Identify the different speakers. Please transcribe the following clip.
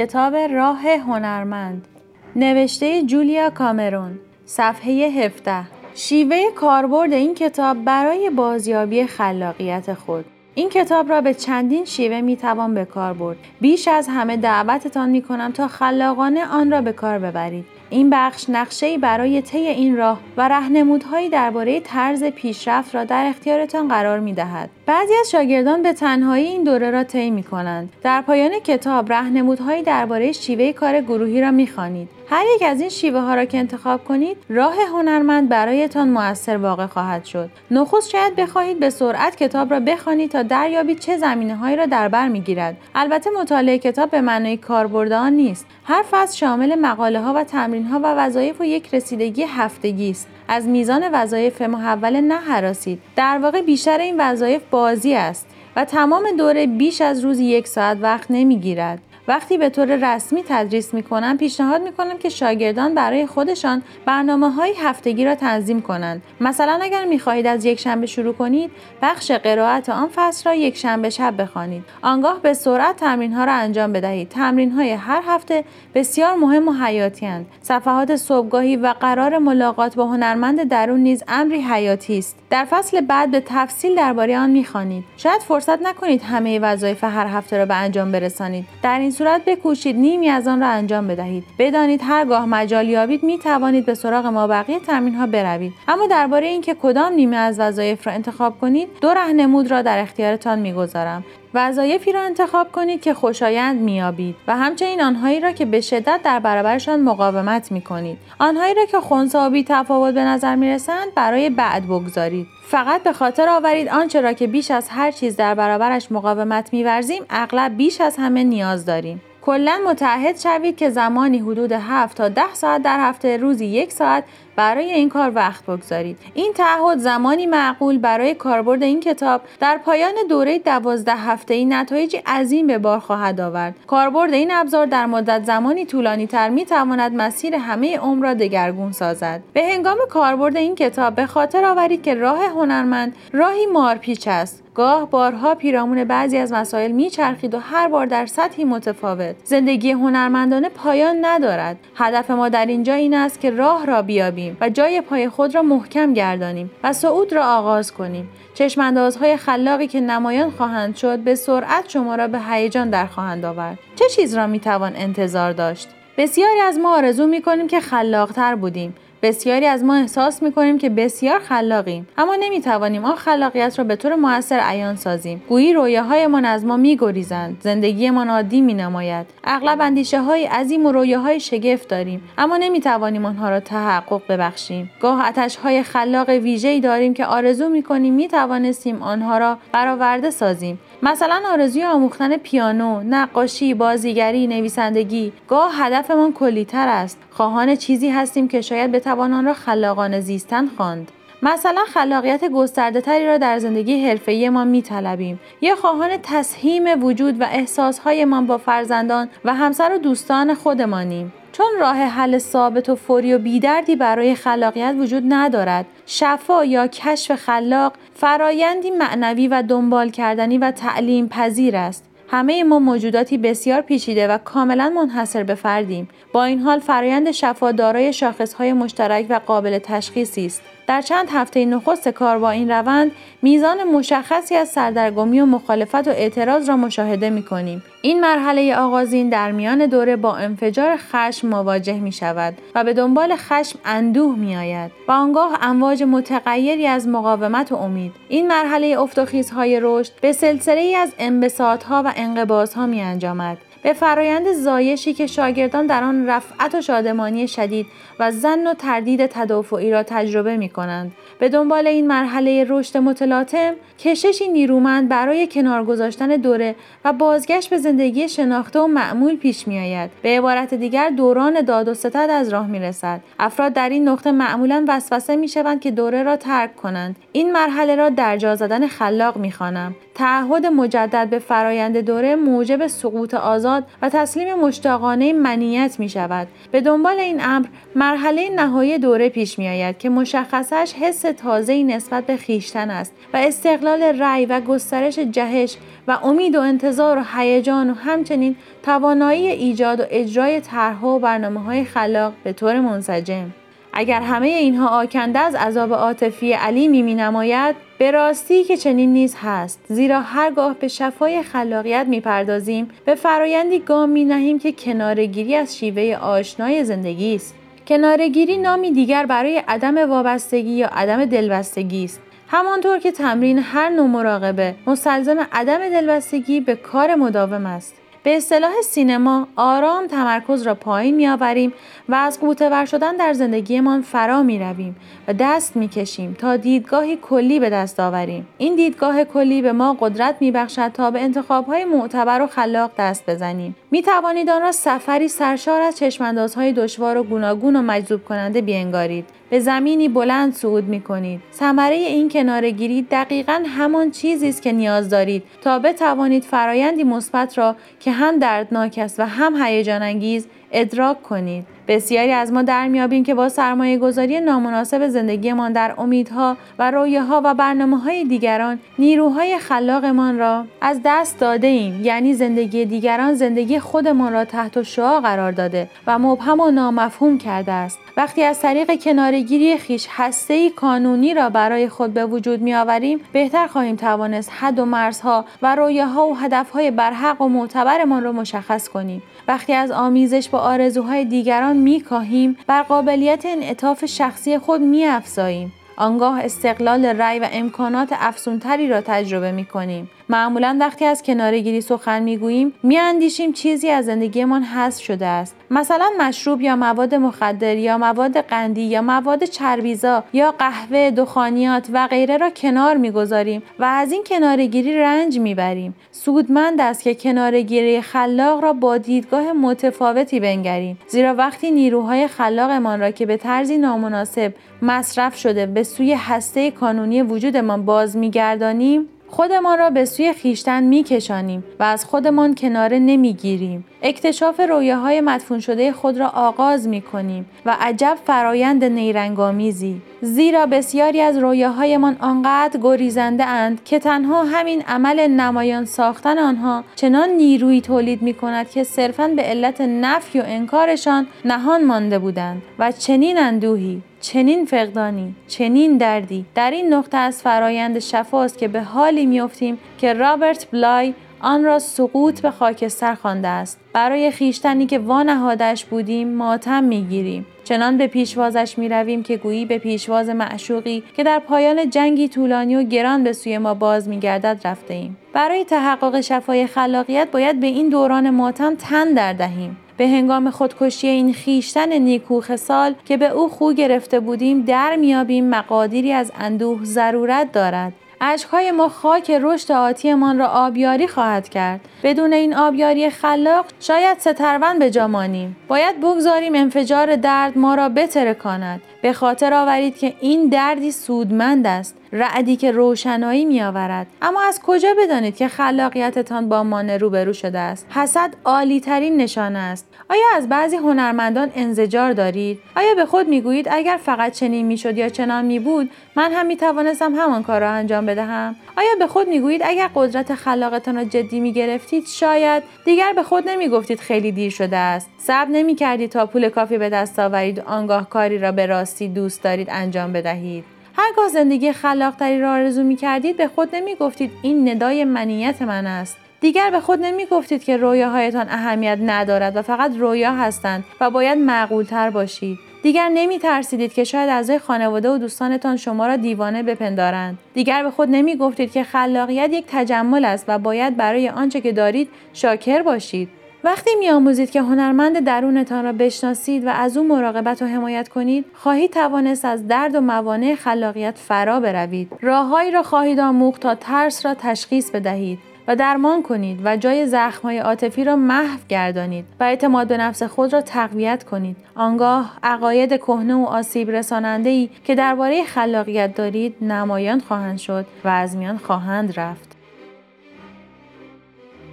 Speaker 1: کتاب راه هنرمند نوشته جولیا کامرون صفحه 17 شیوه کاربرد این کتاب برای بازیابی خلاقیت خود این کتاب را به چندین شیوه می توان به کار برد. بیش از همه دعوتتان می کنم تا خلاقانه آن را به کار ببرید. این بخش نقشه برای طی این راه و رهنمودهایی درباره طرز پیشرفت را در اختیارتان قرار می دهد. بعضی از شاگردان به تنهایی این دوره را طی می کنند. در پایان کتاب رهنمودهایی درباره شیوه کار گروهی را می خوانید. هر یک از این شیوه ها را که انتخاب کنید راه هنرمند برایتان موثر واقع خواهد شد. نخست شاید بخواهید به سرعت کتاب را بخوانید تا دریابید چه زمینه هایی را در بر می‌گیرد. البته مطالعه کتاب به معنای کاربرد آن نیست. هر فصل شامل مقاله ها و تمرین ها و وظایف و یک رسیدگی هفتگی است. از میزان وظایف محول نه حراسید در واقع بیشتر این وظایف بازی است و تمام دوره بیش از روزی یک ساعت وقت نمی‌گیرد. وقتی به طور رسمی تدریس می کنم پیشنهاد می کنم که شاگردان برای خودشان برنامه های هفتگی را تنظیم کنند. مثلا اگر می خواهید از یک شنبه شروع کنید بخش قرائت آن فصل را یک شنبه شب بخوانید. آنگاه به سرعت تمرین ها را انجام بدهید. تمرین های هر هفته بسیار مهم و حیاتی هستند. صفحات صبحگاهی و قرار ملاقات با هنرمند درون نیز امری حیاتی است. در فصل بعد به تفصیل درباره آن می‌خوانید. شاید فرصت نکنید همه وظایف هر هفته را به انجام برسانید. در این صورت بکوشید نیمی از آن را انجام بدهید. بدانید هرگاه مجال یابید می توانید به سراغ ما بقیه تمرین ها بروید. اما درباره اینکه کدام نیمه از وظایف را انتخاب کنید دو رهنمود را در اختیارتان می‌گذارم وظایفی را انتخاب کنید که خوشایند میابید و همچنین آنهایی را که به شدت در برابرشان مقاومت می‌کنید. آنهایی را که خونسا تفاوت به نظر می‌رسند برای بعد بگذارید. فقط به خاطر آورید آنچه را که بیش از هر چیز در برابرش مقاومت میورزیم اغلب بیش از همه نیاز داریم. کلا متعهد شوید که زمانی حدود 7 تا 10 ساعت در هفته روزی یک ساعت برای این کار وقت بگذارید. این تعهد زمانی معقول برای کاربرد این کتاب در پایان دوره دوازده هفته ای نتایجی عظیم به بار خواهد آورد. کاربرد این ابزار در مدت زمانی طولانی تر می تواند مسیر همه عمر را دگرگون سازد. به هنگام کاربرد این کتاب به خاطر آورید که راه هنرمند راهی مارپیچ است. گاه بارها پیرامون بعضی از مسائل میچرخید و هر بار در سطحی متفاوت. زندگی هنرمندانه پایان ندارد. هدف ما در اینجا این است که راه را بیابیم. و جای پای خود را محکم گردانیم و صعود را آغاز کنیم. چشماندازهای خلاقی که نمایان خواهند شد به سرعت شما را به هیجان در خواهند آورد. چه چیز را می‌توان انتظار داشت؟ بسیاری از ما آرزو می‌کنیم که خلاقتر بودیم. بسیاری از ما احساس می‌کنیم که بسیار خلاقیم اما نمی‌توانیم آن خلاقیت را به طور موثر عیان سازیم. گویی رویاهایمان از ما میگریزند زندگیمان عادی مینماید. اغلب اندیشه های عظیم و رویاهای شگفت داریم اما نمی‌توانیم آنها را تحقق ببخشیم. گاه اتش های خلاق ویژه‌ای داریم که آرزو می‌کنیم می‌توانستیم آنها را برآورده سازیم. مثلا آرزوی آموختن پیانو، نقاشی، بازیگری، نویسندگی گاه هدفمان کلیتر است. خواهان چیزی هستیم که شاید بتوان آن را خلاقانه زیستن خواند. مثلا خلاقیت گسترده تری را در زندگی حرفه‌ای ما میطلبیم. یا خواهان تسهیم وجود و احساسهایمان با فرزندان و همسر و دوستان خودمانیم. چون راه حل ثابت و فوری و بیدردی برای خلاقیت وجود ندارد شفا یا کشف خلاق فرایندی معنوی و دنبال کردنی و تعلیم پذیر است. همه ما موجوداتی بسیار پیچیده و کاملا منحصر به فردیم. با این حال فرایند شفا دارای شاخصهای مشترک و قابل تشخیصی است. در چند هفته نخست کار با این روند میزان مشخصی از سردرگمی و مخالفت و اعتراض را مشاهده می کنیم. این مرحله آغازین در میان دوره با انفجار خشم مواجه می شود و به دنبال خشم اندوه می آید و آنگاه امواج متغیری از مقاومت و امید. این مرحله افتخیزهای رشد به سلسله ای از انبساطها و انقباضها می انجامد. به فرایند زایشی که شاگردان در آن رفعت و شادمانی شدید و زن و تردید تدافعی را تجربه می کنند. به دنبال این مرحله رشد متلاطم کششی نیرومند برای کنار گذاشتن دوره و بازگشت به زندگی شناخته و معمول پیش می آید. به عبارت دیگر دوران داد و ستد از راه می رسد. افراد در این نقطه معمولا وسوسه می شوند که دوره را ترک کنند. این مرحله را در جا زدن خلاق می خوانم. تعهد مجدد به فرایند دوره موجب سقوط آزاد و تسلیم مشتاقانه منیت می شود. به دنبال این امر مرحله نهایی دوره پیش می آید که مشخصش حس تازه‌ای نسبت به خیشتن است و استقلال رأی و گسترش جهش و امید و انتظار و هیجان و همچنین توانایی ایجاد و اجرای طرحها و برنامه های خلاق به طور منسجم اگر همه اینها آکنده از عذاب عاطفی علیمی می نماید به راستی که چنین نیز هست. زیرا هرگاه به شفای خلاقیت می‌پردازیم به فرایندی گام می نهیم که کنارگیری از شیوه آشنای زندگی است. کنارگیری نامی دیگر برای عدم وابستگی یا عدم دلبستگی است. همانطور که تمرین هر نوع مراقبه مستلزم عدم دلبستگی به کار مداوم است. به اصطلاح سینما آرام تمرکز را پایین میآوریم و از قوطه شدن در زندگیمان فرا می رویم و دست می کشیم تا دیدگاهی کلی به دست آوریم. این دیدگاه کلی به ما قدرت می بخشد تا به انتخابهای معتبر و خلاق دست بزنیم. می توانید آن را سفری سرشار از چشماندازهای دشوار و گوناگون و مجذوب کننده بینگارید. به زمینی بلند صعود می کنید. ثمره این کنارگیری دقیقا همان چیزی است که نیاز دارید تا بتوانید فرایندی مثبت را که هم دردناک است و هم هیجان انگیز ادراک کنید. بسیاری از ما در میابیم که با سرمایه گذاری نامناسب زندگیمان در امیدها و رویاها و برنامه های دیگران نیروهای خلاقمان را از دست داده ایم یعنی زندگی دیگران زندگی خودمان را تحت شعا قرار داده و مبهم و نامفهوم کرده است. وقتی از طریق کنارگیری خیش هسته کانونی را برای خود به وجود می آوریم بهتر خواهیم توانست حد و مرزها و رویاها و هدفهای برحق و معتبرمان را مشخص کنیم. وقتی از آمیزش با آرزوهای دیگران میکاهیم بر قابلیت انعطاف شخصی خود میافزاییم آنگاه استقلال رأی و امکانات افزونتری را تجربه می کنیم. معمولا وقتی از کنارگیری سخن می‌گوییم میاندیشیم چیزی از زندگیمان حذف شده است. مثلا مشروب یا مواد مخدر یا مواد قندی یا مواد چربیزا یا قهوه دخانیات و غیره را کنار می‌گذاریم و از این کنارگیری رنج می‌بریم. سودمند است که کنارگیری خلاق را با دیدگاه متفاوتی بنگریم. زیرا وقتی نیروهای خلاقمان را که به طرزی نامناسب مصرف شده به سوی هسته کانونی وجودمان باز میگردانیم خودمان را به سوی خیشتن میکشانیم و از خودمان کناره نمی‌گیریم. اکتشاف رویاهای مدفون شده خود را آغاز می کنیم و عجب فرایند نیرنگامیزی زیرا بسیاری از رویاهایمان آنقدر گریزنده اند که تنها همین عمل نمایان ساختن آنها چنان نیرویی تولید می کند که صرفا به علت نفی و انکارشان نهان مانده بودند و چنین اندوهی چنین فقدانی چنین دردی در این نقطه از فرایند شفاست که به حالی میافتیم که رابرت بلای آن را سقوط به خاکستر خوانده است برای خیشتنی که وانهادش بودیم ماتم می‌گیریم چنان به پیشوازش می رویم که گویی به پیشواز معشوقی که در پایان جنگی طولانی و گران به سوی ما باز می گردد رفته ایم. برای تحقق شفای خلاقیت باید به این دوران ماتم تن در دهیم. به هنگام خودکشی این خیشتن نیکو سال که به او خو گرفته بودیم در میابیم مقادیری از اندوه ضرورت دارد اشکهای ما خاک رشد آتیمان را آبیاری خواهد کرد. بدون این آبیاری خلاق شاید سترون به جامانیم باید بگذاریم انفجار درد ما را بترکاند. به خاطر آورید که این دردی سودمند است. رعدی که روشنایی می آورد اما از کجا بدانید که خلاقیتتان با مانع روبرو شده است؟ حسد عالی ترین نشانه است. آیا از بعضی هنرمندان انزجار دارید؟ آیا به خود می‌گویید اگر فقط چنین می‌شد یا چنان می بود من هم می توانستم همان کار را انجام بدهم؟ آیا به خود می‌گویید اگر قدرت خلاقتان را جدی می گرفتید شاید دیگر به خود نمی گفتید خیلی دیر شده است؟ صبر نمی کردید تا پول کافی به دست آورید آنگاه کاری را به راستی دوست دارید انجام بدهید. هرگاه زندگی خلاقتری را آرزو می کردید به خود نمی گفتید این ندای منیت من است. دیگر به خود نمی گفتید که رویاهایتان اهمیت ندارد و فقط رویا هستند و باید معقولتر باشید. دیگر نمی ترسیدید که شاید اعضای خانواده و دوستانتان شما را دیوانه بپندارند. دیگر به خود نمی گفتید که خلاقیت یک تجمل است و باید برای آنچه که دارید شاکر باشید. وقتی میآموزید که هنرمند درونتان را بشناسید و از او مراقبت و حمایت کنید خواهید توانست از درد و موانع خلاقیت فرا بروید. راههایی را خواهید آموخت تا ترس را تشخیص بدهید و درمان کنید و جای زخمهای عاطفی را محو گردانید و اعتماد به نفس خود را تقویت کنید. آنگاه عقاید کهنه و آسیب رساننده ای که درباره خلاقیت دارید نمایان خواهند شد و از میان خواهند رفت.